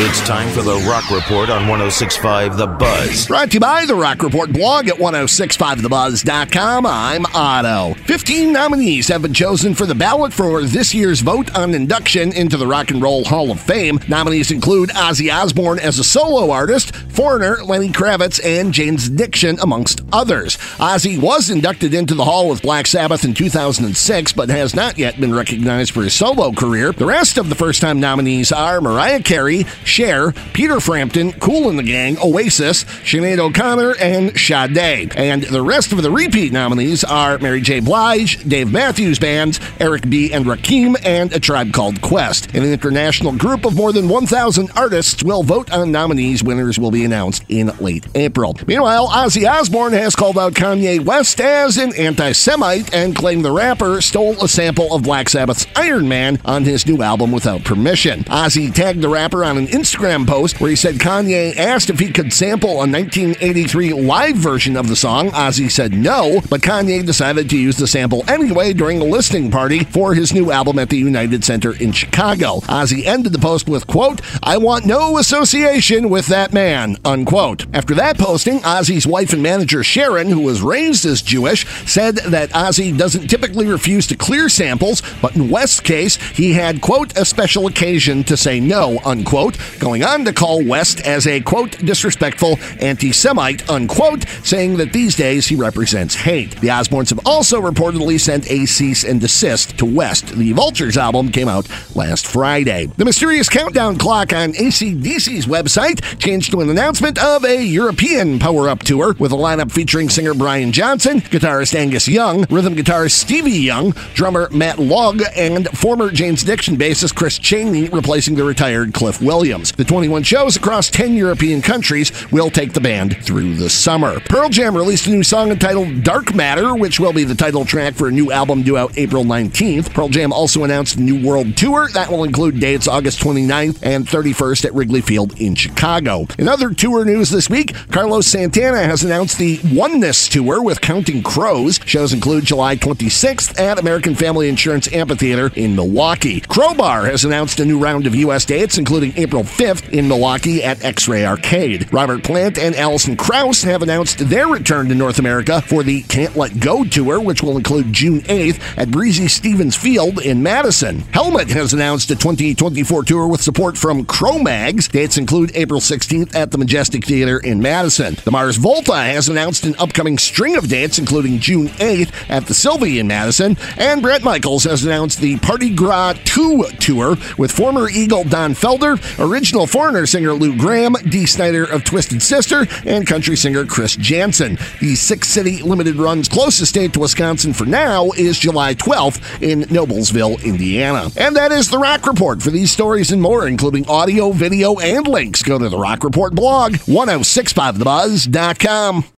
It's time for the Rock Report on 1065 The Buzz. Brought to you by the Rock Report blog at 1065thebuzz.com. I'm Otto. 15 nominees have been chosen for the ballot for this year's vote on induction into the Rock and Roll Hall of Fame. Nominees include Ozzy Osbourne as a solo artist, Foreigner, Lenny Kravitz, and Jane's Addiction, amongst others. Ozzy was inducted into the Hall with Black Sabbath in 2006, but has not yet been recognized for his solo career. The rest of the first time nominees are Mariah Carey, Cher, Peter Frampton, Kool & the Gang, Oasis, Sinead O'Connor, and Sade. And the rest of the repeat nominees are Mary J. Blige, Dave Matthews Band, Eric B. and Rakim, and A Tribe Called Quest. An international group of more than 1,000 artists will vote on nominees. Winners will be announced in late April. Meanwhile, Ozzy Osbourne has called out Kanye West as an anti Semite and claimed the rapper stole a sample of Black Sabbath's Iron Man on his new album without permission. Ozzy tagged the rapper on an Instagram post where he said Kanye asked if he could sample a 1983 live version of the song. Ozzy said no, but Kanye decided to use the sample anyway during a listening party for his new album at the United Center in Chicago. Ozzy ended the post with, quote, I want no association with that man, unquote. After that posting, Ozzy's wife and manager Sharon, who was raised as Jewish, said that Ozzy doesn't typically refuse to clear samples, but in West's case, he had, quote, a special occasion to say no, unquote, going on to call West as a, quote, disrespectful anti Semite, unquote, saying that these days he represents hate. The Osbournes have also reportedly sent a cease and desist to West. The Vultures album came out last Friday. The mysterious countdown clock on AC/DC's website changed to an announcement of a European power up tour with a lineup featuring singer Brian Johnson, guitarist Angus Young, rhythm guitarist Stevie Young, drummer Matt Laug, and former Jane's Addiction bassist Chris Chaney replacing the retired Cliff Williams. The 21 shows across 10 European countries will take the band through the summer. Pearl Jam released a new song entitled Dark Matter, which will be the title track for a new album due out April 19th. Pearl Jam also announced a new world tour that will include dates August 29th and 31st at Wrigley Field in Chicago. In other tour news this week, Carlos Santana has announced the Oneness Tour with Counting Crows. Shows include July 26th at American Family Insurance Amphitheater in Milwaukee. Crowbar has announced a new round of U.S. dates, including April 5th in Milwaukee at X Ray Arcade. Robert Plant and Alison Krauss have announced their return to North America for the Can't Let Go Tour, which will include June 8th at Breese Stevens Field in Madison. Helmet has announced a 2024 tour with support from Cro-Mags. Dates include April 16th at the Majestic Theater in Madison. The Mars Volta has announced an upcoming string of dates, including June 8th at the Sylvee in Madison. And Bret Michaels has announced the Parti Gras 2 tour with former Eagle Don Felder, original Foreigner singer Lou Gramm, Dee Snider of Twisted Sister, and country singer Chris Janson. The six city limited run's closest date to Wisconsin for now is July 12th in Noblesville, Indiana. And that is the Rock Report. For these stories and more, including audio, video, and links, go to the Rock Report blog, 1065thebuzz.com.